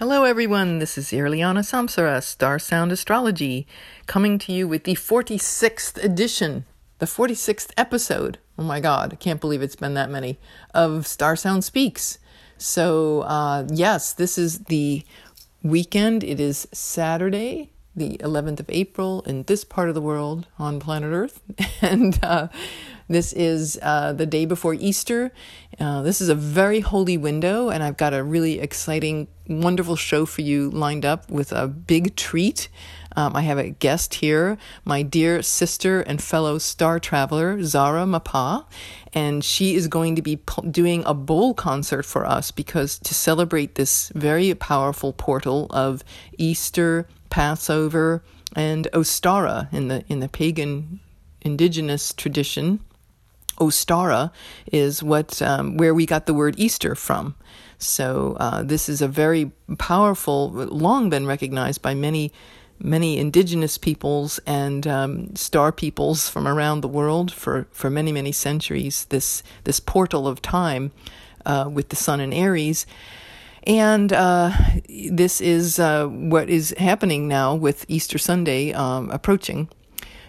Hello, everyone. This is Irliana Samsara, Star Sound Astrology, coming to you with the 46th edition, the 46th episode. Oh my God, I can't believe it's been that many of Star Sound Speaks. So, uh, yes, this is the weekend. It is Saturday, the 11th of April, in this part of the world on planet Earth. And uh, this is uh, the day before Easter. Uh, this is a very holy window, and I've got a really exciting, wonderful show for you lined up with a big treat. Um, I have a guest here, my dear sister and fellow star traveler, Zara Mapa, and she is going to be doing a bowl concert for us because to celebrate this very powerful portal of Easter, Passover, and Ostara in the in the pagan indigenous tradition Ostara is what um, where we got the word Easter from. So uh, this is a very powerful, long been recognized by many many indigenous peoples and um, star peoples from around the world for, for many many centuries. This this portal of time uh, with the sun in Aries. And uh, this is uh, what is happening now with Easter Sunday um, approaching.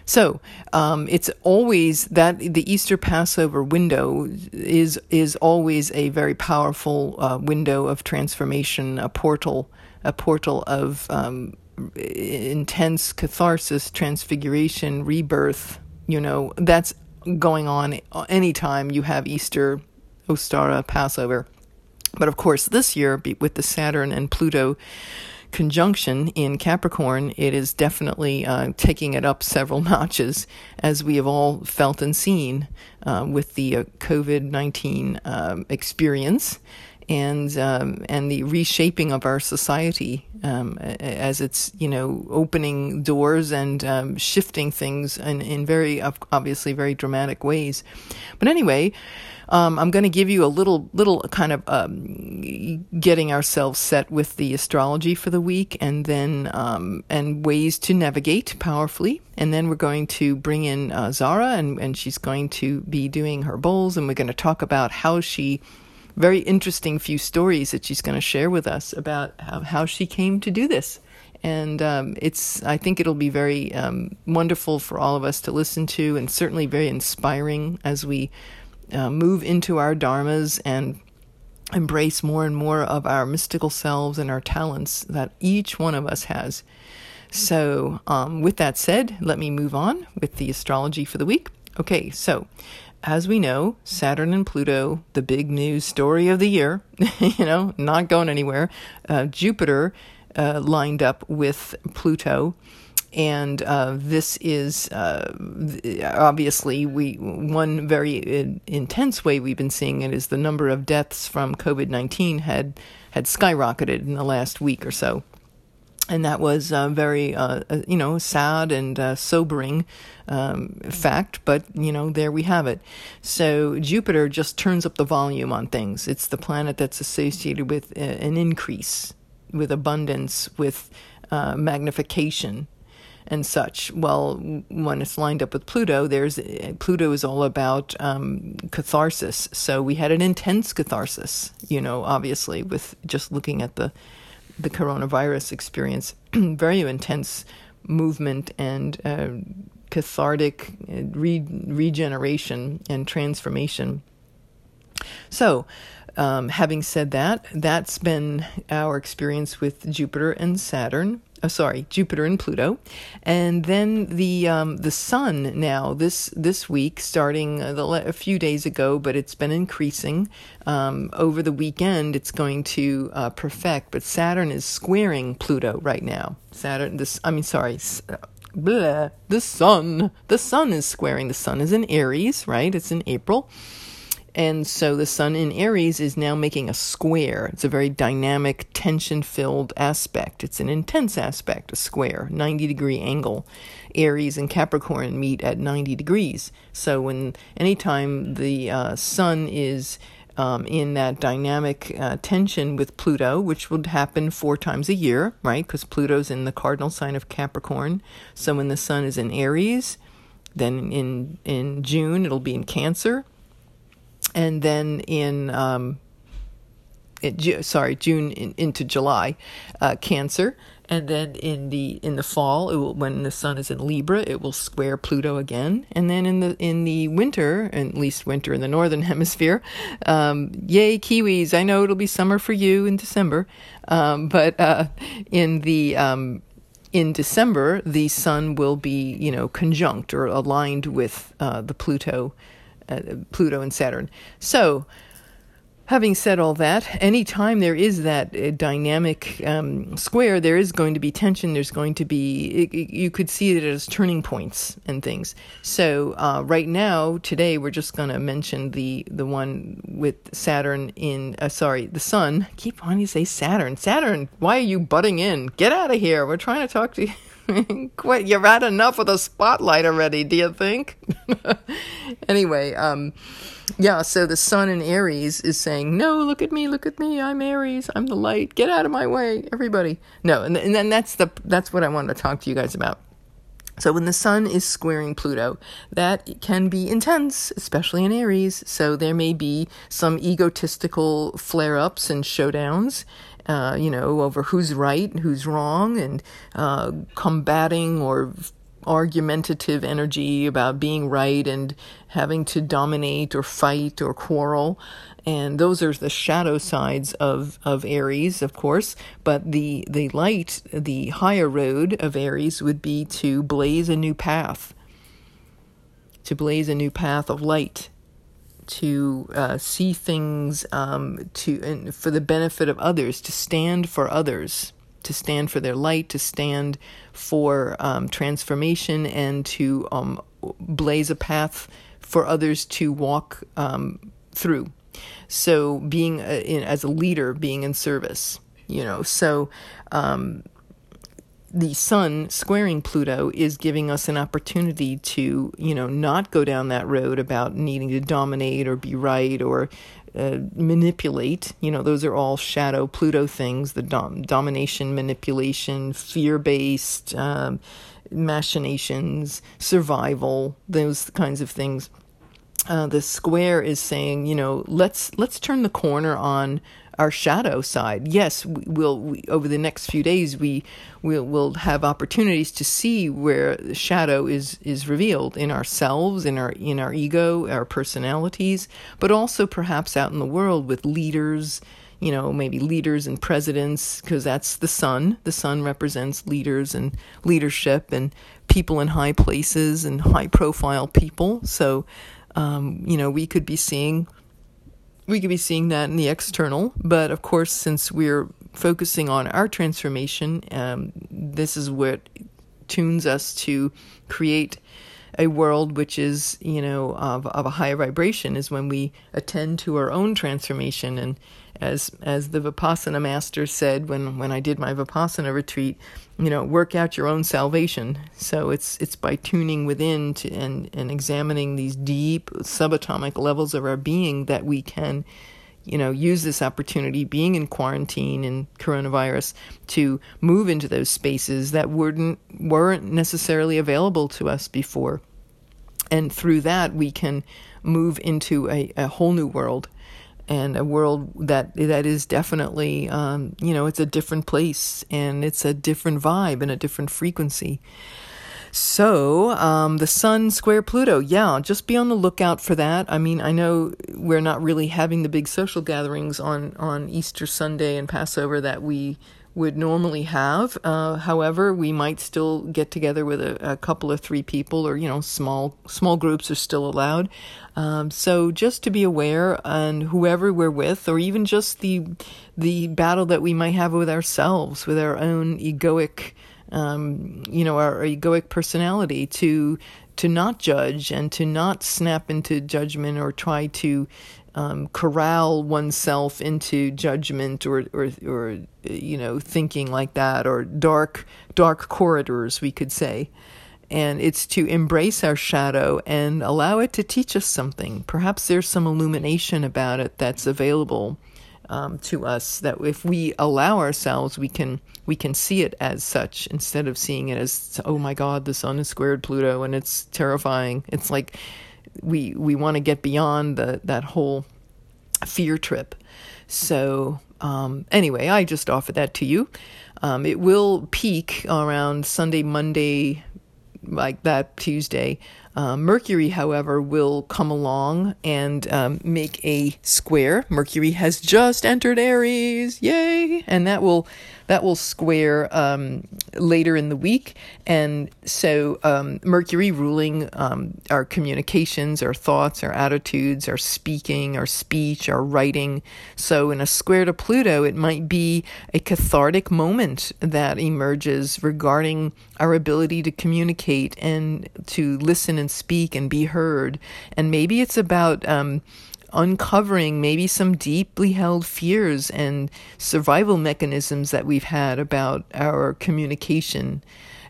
So um, it's always that the Easter Passover window is is always a very powerful uh, window of transformation, a portal, a portal of um, intense catharsis, transfiguration, rebirth. You know that's going on anytime you have Easter, Ostara, Passover. But of course, this year with the Saturn and Pluto conjunction in Capricorn, it is definitely uh, taking it up several notches, as we have all felt and seen uh, with the uh, COVID 19 um, experience. And um, and the reshaping of our society um, as it's you know opening doors and um, shifting things in in very obviously very dramatic ways, but anyway, um, I'm going to give you a little, little kind of um, getting ourselves set with the astrology for the week, and then um, and ways to navigate powerfully. And then we're going to bring in uh, Zara, and and she's going to be doing her bowls, and we're going to talk about how she very interesting few stories that she's going to share with us about how, how she came to do this and um, it's I think it'll be very um, wonderful for all of us to listen to, and certainly very inspiring as we uh, move into our dharmas and embrace more and more of our mystical selves and our talents that each one of us has. So, um, with that said, let me move on with the astrology for the week. Okay, so as we know, Saturn and Pluto, the big news story of the year, you know, not going anywhere. Uh, Jupiter uh, lined up with Pluto and uh, this is uh, obviously we one very intense way we've been seeing it is the number of deaths from COVID nineteen had had skyrocketed in the last week or so, and that was a very uh, uh, you know sad and uh, sobering um, fact. But you know there we have it. So Jupiter just turns up the volume on things. It's the planet that's associated with an increase, with abundance, with magnification and such. Well, when it's lined up with Pluto, there's Pluto is all about um, catharsis. So we had an intense catharsis, you know, obviously with just looking at the the coronavirus experience, very intense movement and uh, cathartic uh, re- regeneration and transformation. So, um, having said that, that's been our experience with Jupiter and Saturn oh, sorry, Jupiter and Pluto, and then the um, the Sun. Now this this week, starting a, a few days ago, but it's been increasing um, over the weekend. It's going to uh, perfect, but Saturn is squaring Pluto right now. Saturn, this I mean, sorry. Blah, the sun. The sun is squaring. The sun is in Aries, right? It's in April. And so the sun in Aries is now making a square. It's a very dynamic, tension filled aspect. It's an intense aspect, a square, 90 degree angle. Aries and Capricorn meet at 90 degrees. So when anytime the uh, sun is um, in that dynamic uh, tension with Pluto, which would happen four times a year, right? Because Pluto's in the cardinal sign of Capricorn. So when the sun is in Aries, then in in June it'll be in Cancer and then in um, sorry, June in, into July, uh, Cancer, and then in the in the fall, will, when the sun is in Libra, it will square Pluto again, and then in the in the winter, at least winter in the northern hemisphere, um, yay Kiwis! I know it'll be summer for you in December, um, but uh, in the um, in December, the sun will be, you know, conjunct or aligned with uh, the Pluto, Pluto and Saturn. So Having said all that, anytime there is that uh, dynamic um, square, there is going to be tension. There's going to be, it, it, you could see it as turning points and things. So uh, right now, today, we're just going to mention the the one with Saturn in, uh, sorry, the Sun. Keep wanting to say Saturn. Saturn, why are you butting in? Get out of here. We're trying to talk to you. Quit. You've had enough of the spotlight already, do you think? anyway, um, yeah, so the sun in Aries is saying, "No, look at me, look at me. I'm Aries. I'm the light. Get out of my way, everybody." No, and and then that's the that's what I wanted to talk to you guys about. So when the sun is squaring Pluto, that can be intense, especially in Aries. So there may be some egotistical flare-ups and showdowns, uh, you know, over who's right, who's wrong, and uh, combating or argumentative energy about being right and having to dominate or fight or quarrel. And those are the shadow sides of, of Aries, of course. But the, the light, the higher road of Aries would be to blaze a new path, to blaze a new path of light, to uh, see things um, to, for the benefit of others, to stand for others to stand for their light, to stand for um, transformation, and to um, blaze a path for others to walk um, through. So, being a, in, as a leader, being in service, you know. So, um, the sun squaring Pluto is giving us an opportunity to, you know, not go down that road about needing to dominate or be right or uh, manipulate. You know, those are all shadow Pluto things the dom- domination, manipulation, fear based um, machinations, survival, those kinds of things. Uh, the square is saying, you know, let's let's turn the corner on our shadow side. Yes, we'll we, over the next few days we we'll, we'll have opportunities to see where the shadow is is revealed in ourselves, in our in our ego, our personalities, but also perhaps out in the world with leaders. You know, maybe leaders and presidents, because that's the sun. The sun represents leaders and leadership and people in high places and high profile people. So, um, you know, we could be seeing we could be seeing that in the external, but of course, since we're focusing on our transformation, um, this is what tunes us to create a world which is, you know, of, of a higher vibration, is when we attend to our own transformation and as as the Vipassana master said when when I did my Vipassana retreat, you know, work out your own salvation. So it's it's by tuning within to and and examining these deep subatomic levels of our being that we can you know, use this opportunity, being in quarantine and coronavirus, to move into those spaces that weren't weren't necessarily available to us before, and through that we can move into a, a whole new world and a world that that is definitely um, you know it's a different place and it's a different vibe and a different frequency. So um, the Sun square Pluto, yeah, just be on the lookout for that. I mean, I know we're not really having the big social gatherings on on Easter Sunday and Passover that we would normally have. Uh, however, we might still get together with a, a, couple or three people, or you know, small small groups are still allowed. Um, so just to be aware, and whoever we're with, or even just the the battle that we might have with ourselves, with our own egoic, um, you know, our egoic personality, to to not judge and to not snap into judgment or try to um, corral oneself into judgment or, or, or, you know, thinking like that, or dark, dark corridors, we could say. And it's to embrace our shadow and allow it to teach us something. Perhaps there's some illumination about it that's available um, to us. That if we allow ourselves, we can we can see it as such instead of seeing it as oh my God, the sun is squared Pluto and it's terrifying. It's like we we want to get beyond the that whole fear trip. So, um, anyway, I just offer that to you. Um, it will peak around Sunday, Monday, like that Tuesday. Uh, Mercury, however, will come along and um, make a square. Mercury has just entered Aries, yay! And that will that will square um, later in the week. And so, um, Mercury ruling um, our communications, our thoughts, our attitudes, our speaking, our speech, our writing. So, in a square to Pluto, it might be a cathartic moment that emerges regarding our ability to communicate and to listen and speak and be heard. And maybe it's about um, uncovering maybe some deeply held fears and survival mechanisms that we've had about our communication.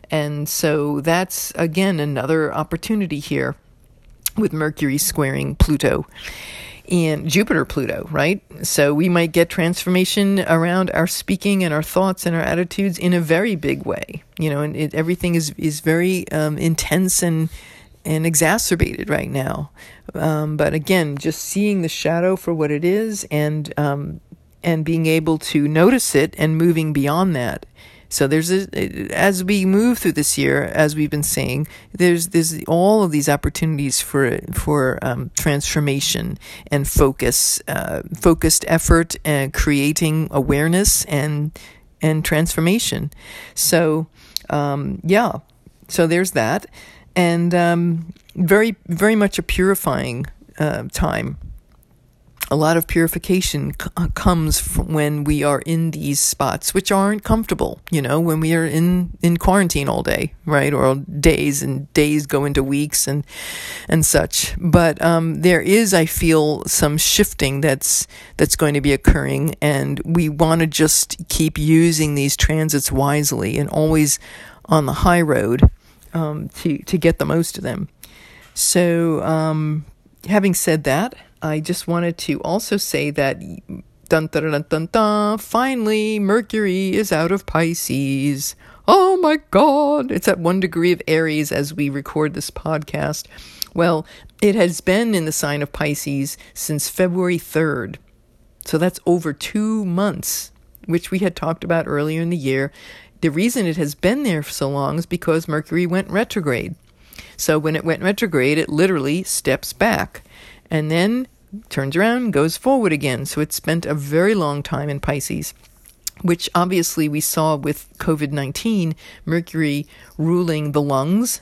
And so that's, again, another opportunity here with Mercury squaring Pluto and Jupiter Pluto, right? So we might get transformation around our speaking and our thoughts and our attitudes in a very big way, you know, and it, everything is, is very um, intense and and exacerbated right now. Um, but again, just seeing the shadow for what it is and um, and being able to notice it and moving beyond that. So there's a, as we move through this year, as we've been saying, there's there's all of these opportunities for for um, transformation and focus, uh, focused effort, and creating awareness and and transformation. So um, yeah, so there's that and um, very, very much a purifying uh, time. A lot of purification c- uh, comes when we are in these spots, which aren't comfortable. You know, when we are in, in quarantine all day, right, or days, and days go into weeks and and such. But um, there is, I feel, some shifting that's that's going to be occurring, and we want to just keep using these transits wisely and always on the high road um, to to get the most of them. So, um, having said that, I just wanted to also say that dun dun dun dun dun. Finally, Mercury is out of Pisces. Oh my God! It's at one degree of Aries as we record this podcast. Well, it has been in the sign of Pisces since February 3rd. So that's over two months, which we had talked about earlier in the year. The reason it has been there for so long is because Mercury went retrograde. So when it went retrograde, it literally steps back and then turns around goes forward again. So it spent a very long time in Pisces, which obviously we saw with COVID 19, Mercury ruling the lungs,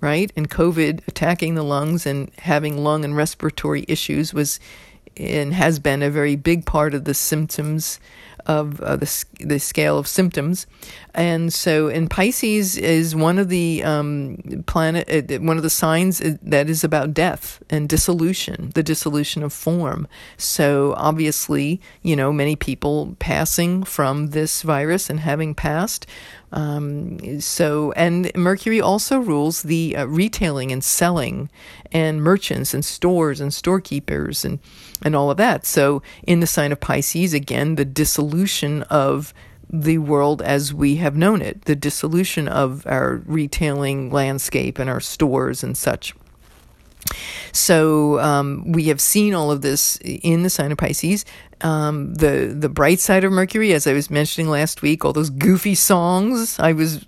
right? And COVID attacking the lungs and having lung and respiratory issues was and has been a very big part of the symptoms of uh, the the scale of symptoms, and so in Pisces is one of the um, planet uh, one of the signs uh, that is about death and dissolution, the dissolution of form. So obviously, you know, many people passing from this virus and having passed um, so, and Mercury also rules the uh, retailing and selling, and merchants and stores and storekeepers and and all of that. So, in the sign of Pisces, again, the dissolution of the world as we have known it, the dissolution of our retailing landscape and our stores and such. So um, we have seen all of this in the sign of Pisces um, the the bright side of Mercury, as I was mentioning last week, all those goofy songs I was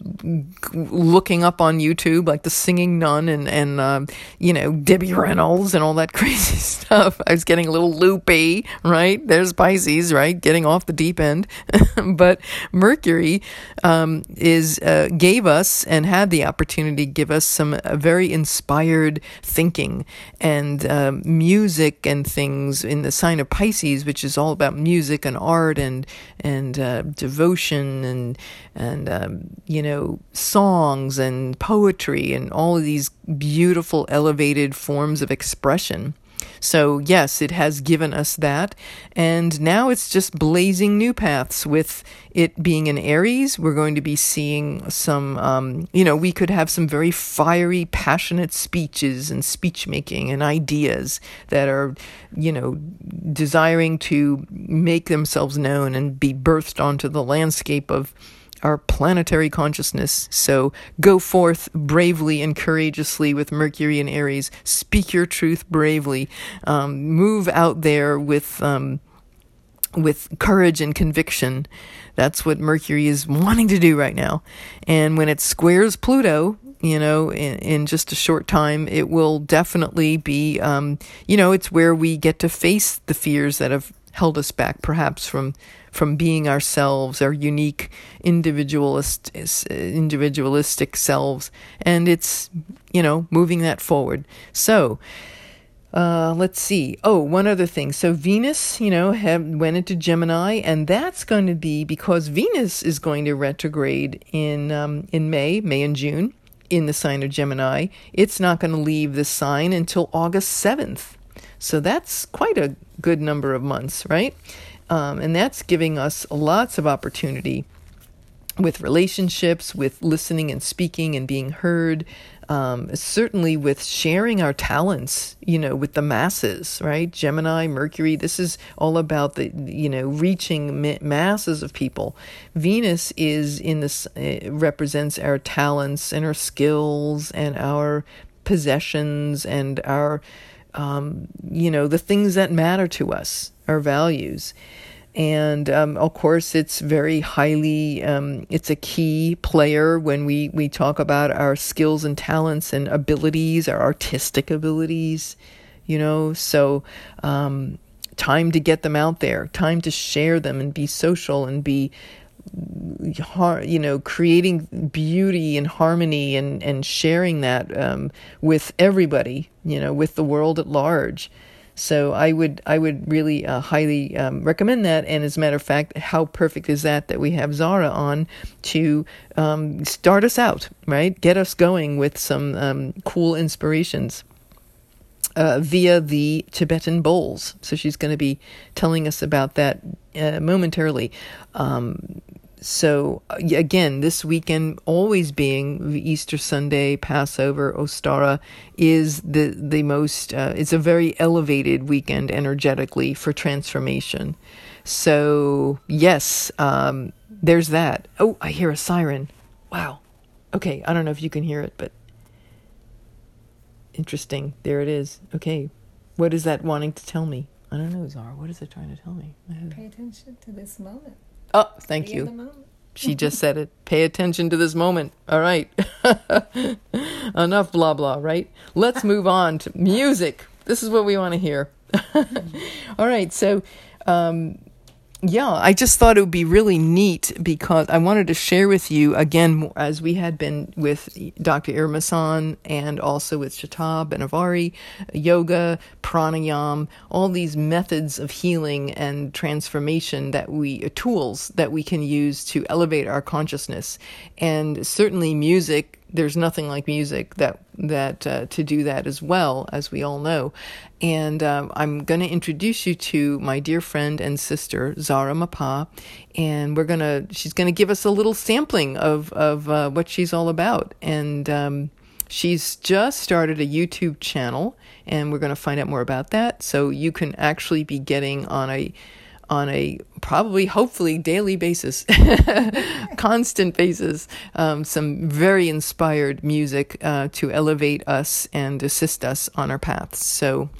looking up on YouTube, like the Singing Nun and and uh, you know Debbie Reynolds and all that crazy stuff. I was getting a little loopy, right? There's Pisces, right, getting off the deep end. but Mercury um, is uh, gave us and had the opportunity to give us some uh, very inspired thinking and uh, music and things in the sign of Pisces, which is all about music and art and and uh, devotion and and um, you know songs and poetry and all of these beautiful elevated forms of expression. So, yes, it has given us that. And now it's just blazing new paths with it being in Aries. We're going to be seeing some, um, you know, we could have some very fiery, passionate speeches and speech making and ideas that are, you know, desiring to make themselves known and be birthed onto the landscape of our planetary consciousness. So go forth bravely and courageously with Mercury and Aries. Speak your truth bravely. Um, move out there with. Um, with courage and conviction. That's what Mercury is wanting to do right now. And when it squares Pluto, you know, in, in just a short time, it will definitely be, um, you know, it's where we get to face the fears that have held us back, perhaps from from being ourselves, our unique individualist individualistic selves, and it's you know moving that forward. So. Uh, let's see. Oh, one other thing. So Venus, you know, have, went into Gemini, and that's going to be because Venus is going to retrograde in um, in May, May and June, in the sign of Gemini. It's not going to leave the sign until August seventh. So that's quite a good number of months, right? Um, and that's giving us lots of opportunity with relationships, with listening and speaking and being heard, um, certainly with sharing our talents, you know, with the masses, right? Gemini, Mercury, this is all about the, you know, reaching masses of people. Venus is in this, uh, represents our talents and our skills and our possessions and our, um, you know, the things that matter to us, our values. And um, of course it's very highly um, it's a key player when we we talk about our skills and talents and abilities our artistic abilities you know? So um, time to get them out there time to share them and be social and be you know creating beauty and harmony and and sharing that um, with everybody you know with the world at large so I would I would really uh, highly um, recommend that. And as a matter of fact, how perfect is that that we have Zara on to um, start us out, right? Get us going with some um, cool inspirations. Uh, via the Tibetan bowls. So she's going to be telling us about that uh, momentarily. Um, so uh, again, this weekend always being Easter Sunday, Passover, Ostara is the the most. Uh, it's a very elevated weekend energetically for transformation. So yes, um, there's that. Oh, I hear a siren. Wow. Okay, I don't know if you can hear it, but interesting. There it is. Okay, what is that wanting to tell me? I don't know, Zara. What is it trying to tell me? Pay attention to this moment. Oh, thank Be you. She just said it. Pay attention to this moment. All right. Enough blah blah, right? Let's move on to music. This is what we want to hear. All right. So, um, yeah, I just thought it would be really neat because I wanted to share with you again, as we had been with Dr. Irma and also with Shata Benavari, yoga, pranayam, all these methods of healing and transformation that we, uh, tools that we can use to elevate our consciousness. And certainly music there's nothing like music that that uh, to do that as well as we all know. And um, i'm going to introduce you to my dear friend and sister zara mapa and we're going to she's going to give us a little sampling of of uh, what she's all about. And um, she's just started a youtube channel and we're going to find out more about that. So you can actually be getting on a on a probably, hopefully, daily basis, constant basis, um, some very inspired music uh, to elevate us and assist us on our paths. So,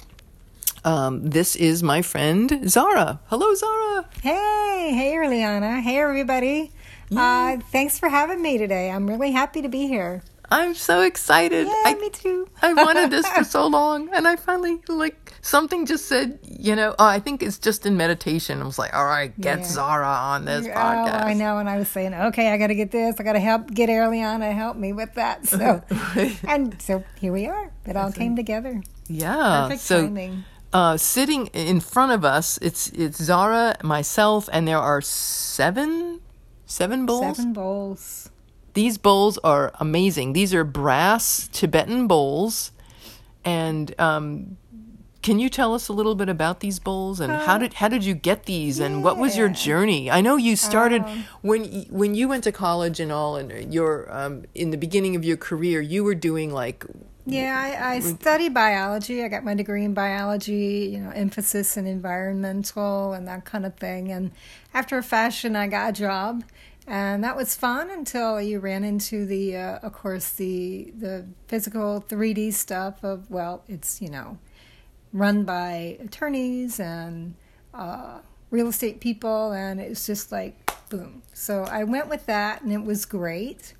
um, this is my friend Zara. Hello, Zara. Hey, hey, Erliana. Hey, everybody. Uh, thanks for having me today. I'm really happy to be here. I'm so excited. Yeah, I, me too. I wanted this for so long, and I finally like something just said, you know, oh, I think it's just in meditation. I was like, all right, get yeah. Zara on this oh, podcast. I know, and I was saying, okay, I got to get this. I got to help get Ariana help me with that. So, and so here we are. It all came together. Yeah. Perfect so, timing. Uh, sitting in front of us, it's it's Zara, myself, and there are seven seven bowls. Seven bowls. These bowls are amazing. These are brass Tibetan bowls, and um, can you tell us a little bit about these bowls and uh, how did how did you get these yeah. and what was your journey? I know you started um, when when you went to college and all, and your um, in the beginning of your career, you were doing like yeah, I, I studied biology. I got my degree in biology, you know, emphasis in environmental and that kind of thing. And after a fashion, I got a job and that was fun until you ran into the uh, of course the the physical 3d stuff of well it's you know run by attorneys and uh, real estate people, and it was just like boom. So I went with that, and it was great.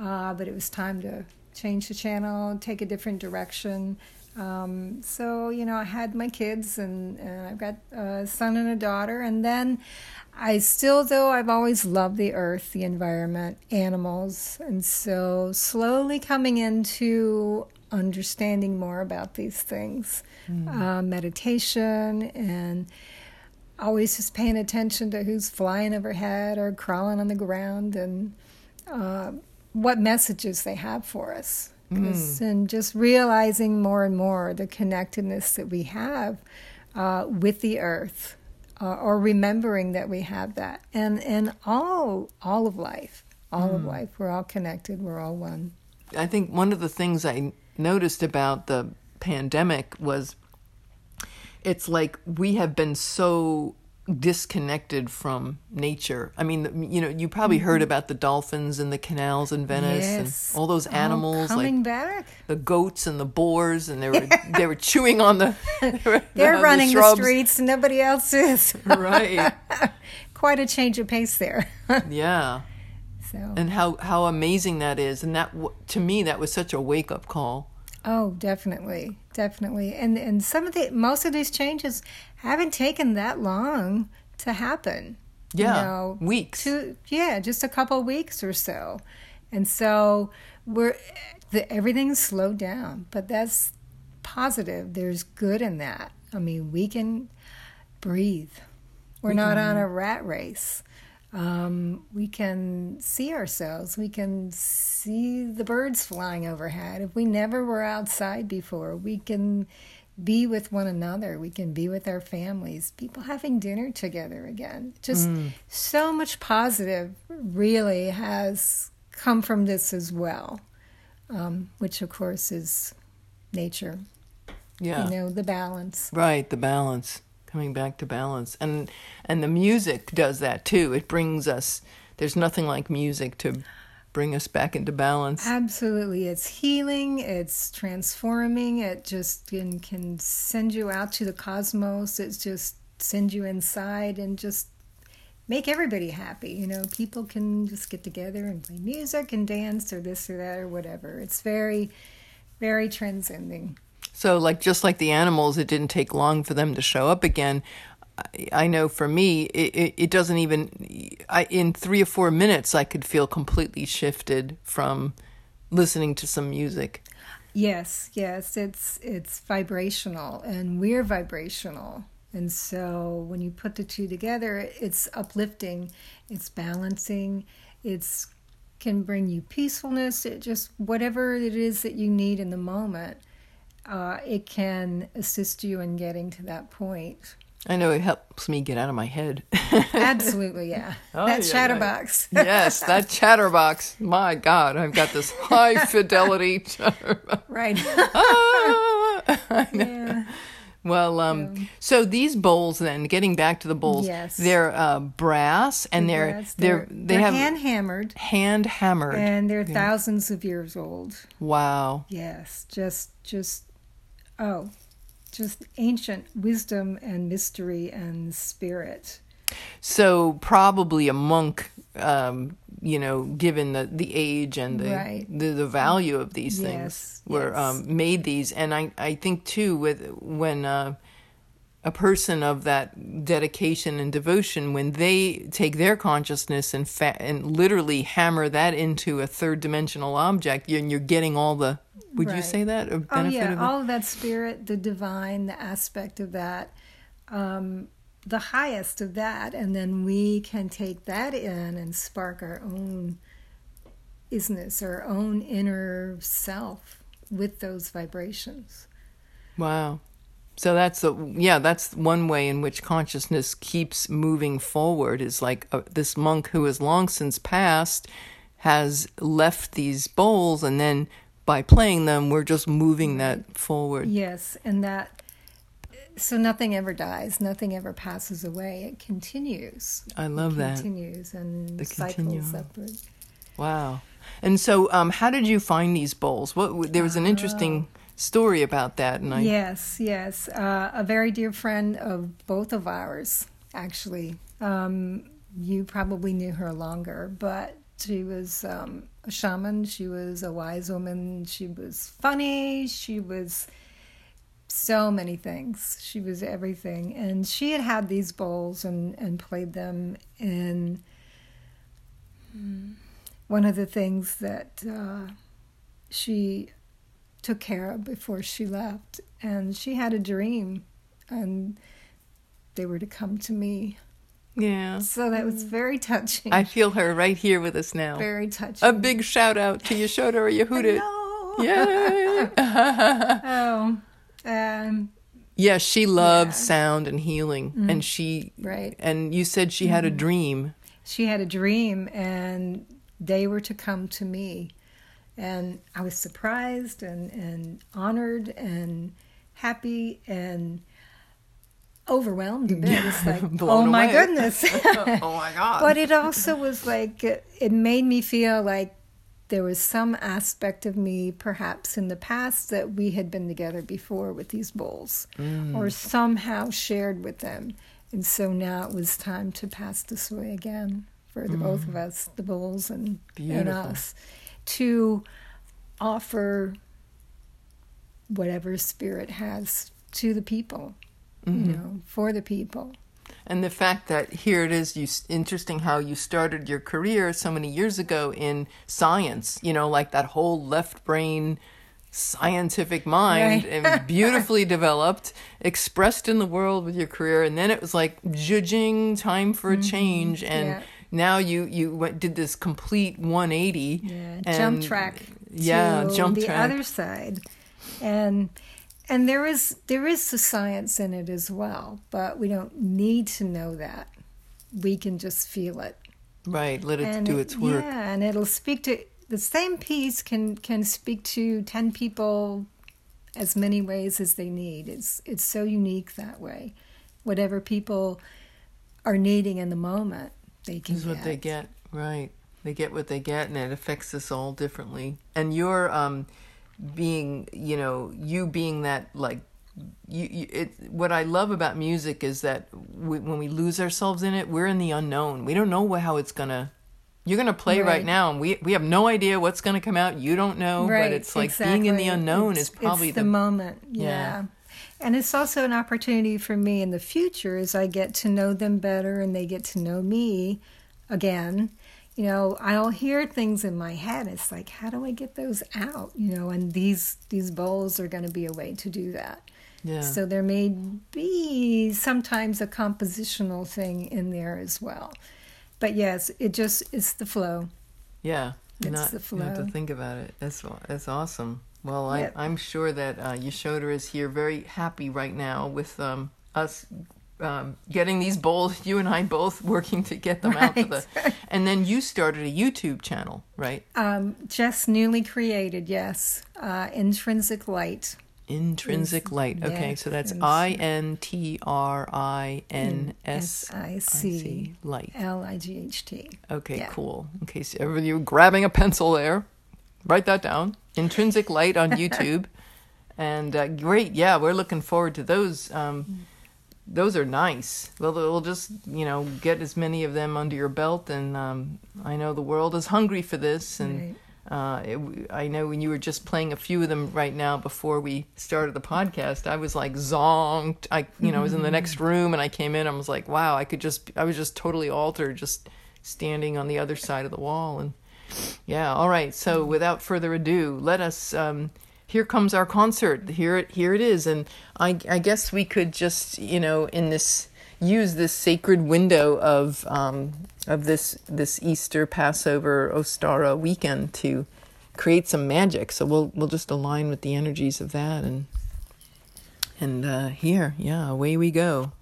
Uh, but it was time to change the channel, take a different direction. Um, so you know, I had my kids, and, and I've got a son and a daughter, and then I still, though, I've always loved the earth, the environment, animals, and so slowly coming into understanding more about these things, mm. uh, meditation, and always just paying attention to who's flying overhead or crawling on the ground, and uh, what messages they have for us. Mm. And just realizing more and more the connectedness that we have uh, with the earth, uh, or remembering that we have that, and and all all of life, all mm. of life, we're all connected, we're all one. I think one of the things I noticed about the pandemic was it's like we have been so disconnected from nature. I mean, you know, you probably mm-hmm. heard about the dolphins and the canals in Venice yes. and all those animals oh, coming like back. the goats and the boars and they were they were chewing on the They're running the, the, streets and nobody else is. right. Quite a change of pace there. yeah. So. And how how amazing that is and that to me that was such a wake-up call. Oh, definitely, definitely, and and some of the most of these changes haven't taken that long to happen. Yeah, you know, weeks. Yeah, just a couple weeks or so, and so we're the, everything's slowed down, but that's positive. There's good in that. I mean, we can breathe. We're we not on a rat race um, we can see ourselves. We can see the birds flying overhead. If we never were outside before, we can be with one another. We can be with our families. People having dinner together again. Just mm. so much positive really has come from this as well, um, which of course is nature. Yeah. You know, the balance. Right, the balance coming back to balance and and the music does that too it brings us there's nothing like music to bring us back into balance. Absolutely. It's healing it's transforming it just can, can send you out to the cosmos it's just send you inside and just make everybody happy you know? People can just get together and play music and dance or this or that or whatever. It's very very transcending. So, like just like the animals, it didn't take long for them to show up again. I know for me, it, it, doesn't even. I, in three or four minutes, I could feel completely shifted from listening to some music. Yes, yes, it's it's vibrational, and we're vibrational, and so when you put the two together, it's uplifting, it's balancing, it's can bring you peacefulness. It just whatever it is that you need in the moment uh, it can assist you in getting to that point. I know it helps me get out of my head. Absolutely, yeah. Oh, that yeah, chatterbox. yes, that chatterbox. My God, I've got this high fidelity chatterbox. Right. ah, yeah. Well, um, yeah. so these bowls, then getting back to the bowls, yes. they're uh, brass and they're, brass. they're, they're they have hand hammered, hand hammered, and they're thousands of years old. Wow. Yes, just just Oh, just ancient wisdom and mystery and spirit. So probably a monk, um, you know, given the, the age and the, right. the, the value of these yes, things, were yes. um, made these. And I I think too with when uh, a person of that dedication and devotion, when they take their consciousness and fa- and literally hammer that into a third dimensional object, and you're getting all the would right. you say that? oh yeah, of all of that spirit, the divine, the aspect of that, um, the highest of that, and then we can take that in and spark our own isness, our own inner self with those vibrations. Wow. So that's the yeah that's one way in which consciousness keeps moving forward is like uh, this monk who has long since passed has left these bowls and then by playing them, we're just moving that forward. Yes, and that so nothing ever dies, nothing ever passes away. It continues. I love it that. Continues and the cycles upward. Wow. And so, um, how did you find these bowls? What there was an interesting uh, story about that, and I yes, yes, uh, a very dear friend of both of ours actually. Um, you probably knew her longer, but she was um, a shaman. She was a wise woman. She was funny. She was so many things. She was everything. And she had had these bowls and, and played them. And one of the things that uh, she took care of before she left, and she had a dream, and they were to come to me. Yeah. So that was mm. very touching. I feel her right here with us now. very touching. A big shout out to Yashoda or Yehudit. No. Yay! Oh, um, yeah, she loves Yeah. sound and healing, mm. and she right. and you said she had a mm-hmm. dream. She had a dream, and they were to come to me, and I was surprised and and honored and happy and overwhelmed a bit. It's like, oh my away. goodness. oh my god! but it also was like it, made me feel like there was some aspect of me perhaps in the past that we had been together before with these bowls Mm. or somehow shared with them and so now it was time to pass this way again for the both of us the bowls and, and Mm. Us to offer whatever spirit has to the people Mm-hmm. you know for the people And the fact that here it is, you interesting how you started your career so many years ago in science. You know, like that whole left brain scientific mind Right. and beautifully developed, expressed in the world with your career, and then it was like judging time for a change, and Mm-hmm. Yeah. now you you went, did this complete 180. Yeah, and- jump track. Yeah, to jump the track. other side, and and there is there is the science in it as well, but we don't need to know that. We can just feel it Right, let it and do it- its work. Yeah, and it'll speak to the same piece can can speak to ten people as many ways as they need. It's it's so unique that way. Whatever people are needing in the moment, they can is what they get right they get what they get and it affects us all differently and you're um being you know you being that like you, you it what i love about music is that we, when we lose ourselves in it we're in the unknown we don't know how it's gonna you're gonna play right, Right. now and we we have no idea what's gonna come out you don't know right, but it's like being in the unknown It's- is probably it's the, the, moment. Yeah. Yeah. And it's also an opportunity for me in the future as I get to know them better and they get to know me again. You know, I'll hear things in my head. It's like, how do I get those out? You know, and these these bowls are going to be a way to do that. yeah So there may be sometimes a compositional thing in there as well. But yes, it just it's the flow. Yeah, It's not, the You have to think about it. That's that's awesome. Well, I, Yep. I'm sure that uh, Yashoda is here, very happy right now with um, us um, getting these bowls. You and I both working to get them out to the. And then you started a YouTube channel, right? Um, just newly created, yes. Uh, intrinsic light. Intrinsic Light. Okay, so that's. I N T R I N S I C Light. L I G H T. Okay, Yeah. cool. In case ever you grabbing a pencil there, write that down. Intrinsic Light on YouTube, and uh, great. Yeah, we're looking forward to those. Um, those are nice. Well, we'll just you know get as many of them under your belt, and um, I know the world is hungry for this, and. Right. Uh, it, I know when you were just playing a few of them right now before we started the podcast, I was like zonked. I, you know, was in the next room and I came in. I was like, wow, I could just, I was just totally altered, just standing on the other side of the wall. And yeah, all right. So without further ado, let us. Um, here comes our concert. Here it, here it is. And I, I guess we could just, you know, in this use this sacred window of um, of this this Easter Passover Ostara weekend to create some magic. So we'll we'll just align with the energies of that and and uh, here, yeah, away we go.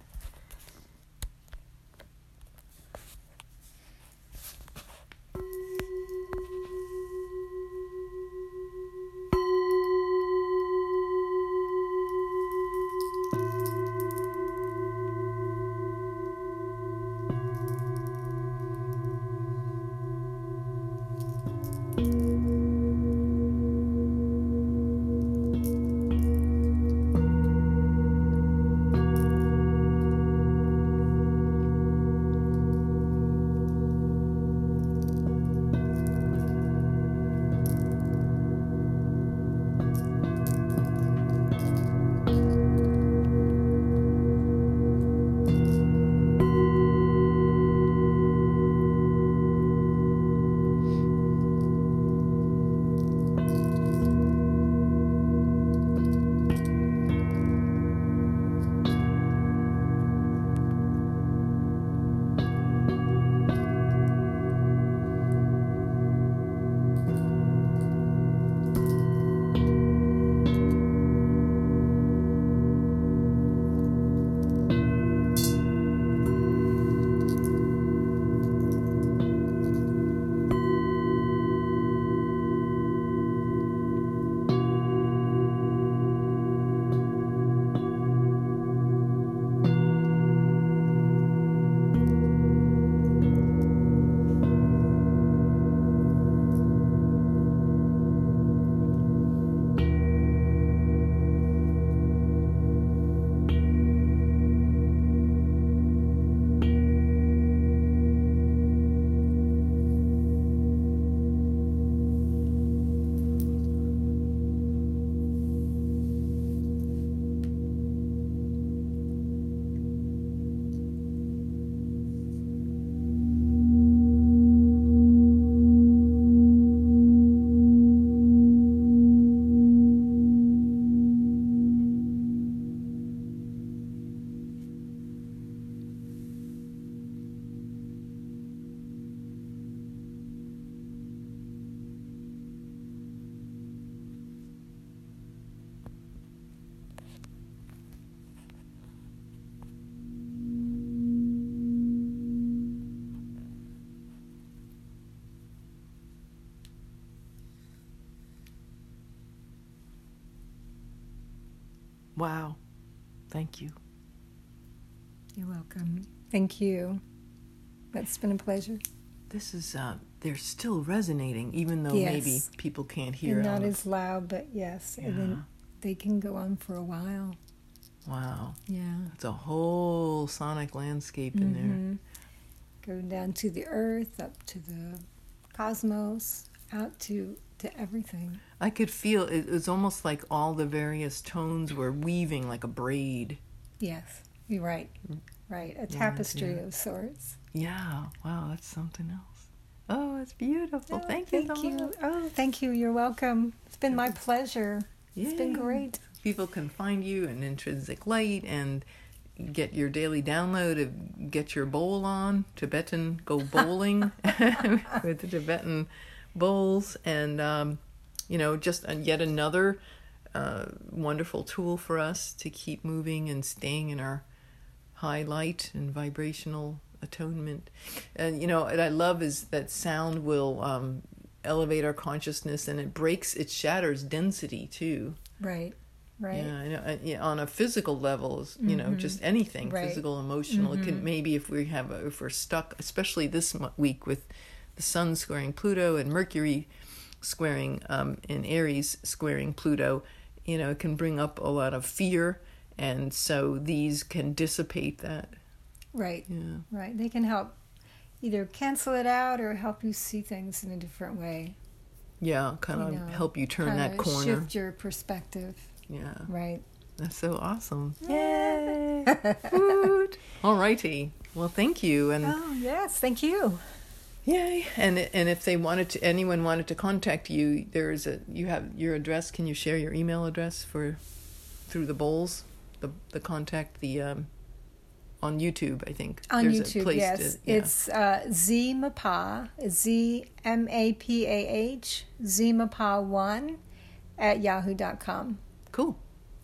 Wow. Thank you. You're welcome. Thank you. That's been a pleasure. This is uh they're still resonating even though Yes. maybe people can't hear And it not on the- as loud, but yes. And Yeah. then they can go on for a while. Wow. Yeah. It's a whole sonic landscape in there. Mhm. Going down to the earth, up to the cosmos, out to to everything. I could feel it was almost like all the various tones were weaving like a braid. Yes. You're right. Right. A tapestry yeah. of sorts. Yeah. Wow, that's something else. Oh, it's beautiful. Oh, thank you Thank so you. much. Oh, thank you. You're welcome. It's been my pleasure. It's been great. People can find you in Intrinsic Light and get your daily download of get your bowl on Tibetan go bowling with the Tibetan bowls and um, you know just yet another uh, wonderful tool for us to keep moving and staying in our high light and vibrational atonement. And you know, what I love is that sound will um, elevate our consciousness and it breaks, it shatters density too. Right. Right. Yeah, I know, on a physical level, is, you know, just anything, Right. physical, emotional. It can maybe if we have a, if we're stuck, especially this week with the Sun squaring Pluto and Mercury squaring um, in Aries squaring Pluto, you know, it can bring up a lot of fear, and so these can dissipate that. Right. Yeah, Right. They can help either cancel it out or help you see things in a different way. yeah, kind of You know, help you turn that corner. Shift your perspective. Yeah, Right. that's so awesome. Yay! Woot. All righty. Well, thank you, and. Oh yes, thank you. Yay! And and if they wanted to, anyone wanted to contact you, there is a you have your address. Can you share your email address for through the bowls, the the contact the um on YouTube? I think On There's YouTube, yes. to- yeah. It's uh, Z Mapa, Z M A P A H, Z Mapa 1 at yahoo.com. cool.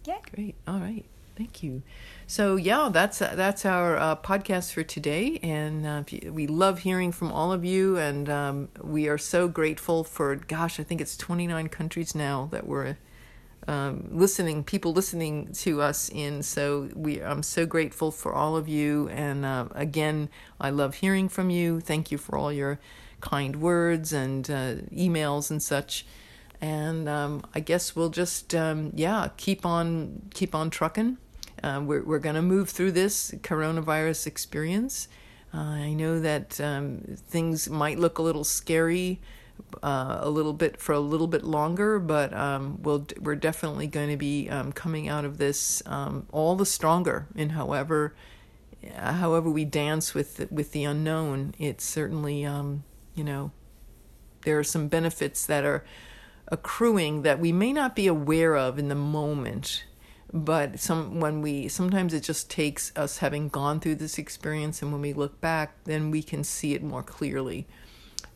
Yeah. Great. All right. Thank you. So yeah, that's that's our uh, podcast for today, and uh, we love hearing from all of you, and um, we are so grateful for. Gosh, I think it's twenty nine countries now that we're um, listening, people listening to us in. So we, I'm so grateful for all of you, and uh, again, I love hearing from you. Thank you for all your kind words and uh, emails and such and um, I guess we'll just um, yeah keep on keep on trucking. Uh, we're we're gonna move through this coronavirus experience. Uh, I know that um, things might look a little scary, uh, a little bit for a little bit longer, but um, we'll we're definitely going to be um, coming out of this um, all the stronger in however however we dance with with the unknown. It's certainly um, you know there are some benefits that are accruing that we may not be aware of in the moment but some when we sometimes it just takes us having gone through this experience and when we look back then we can see it more clearly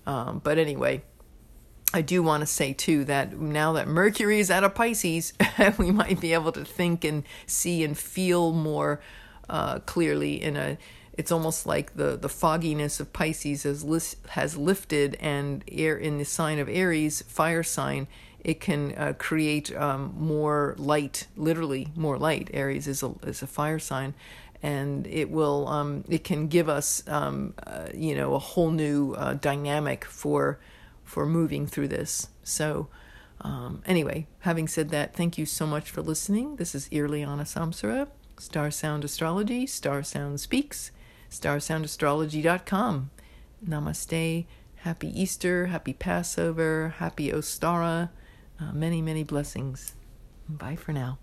um, but anyway I do want to say too that now that Mercury is out of Pisces, we might be able to think and see and feel more uh, clearly. In a, it's almost like the the fogginess of Pisces has has lifted, and air in the sign of Aries, fire sign, it can uh, create um, more light. Literally, more light. Aries is a is a fire sign. And it will, um, it can give us, um, uh, you know, a whole new uh, dynamic for for moving through this. So, um, anyway, having said that, thank you so much for listening. This is Irliana Samsara, Star Sound Astrology, Star Sound Speaks, starsoundastrology.com. Namaste. Happy Easter, happy Passover, happy Ostara. Uh, many, many blessings. Bye for now.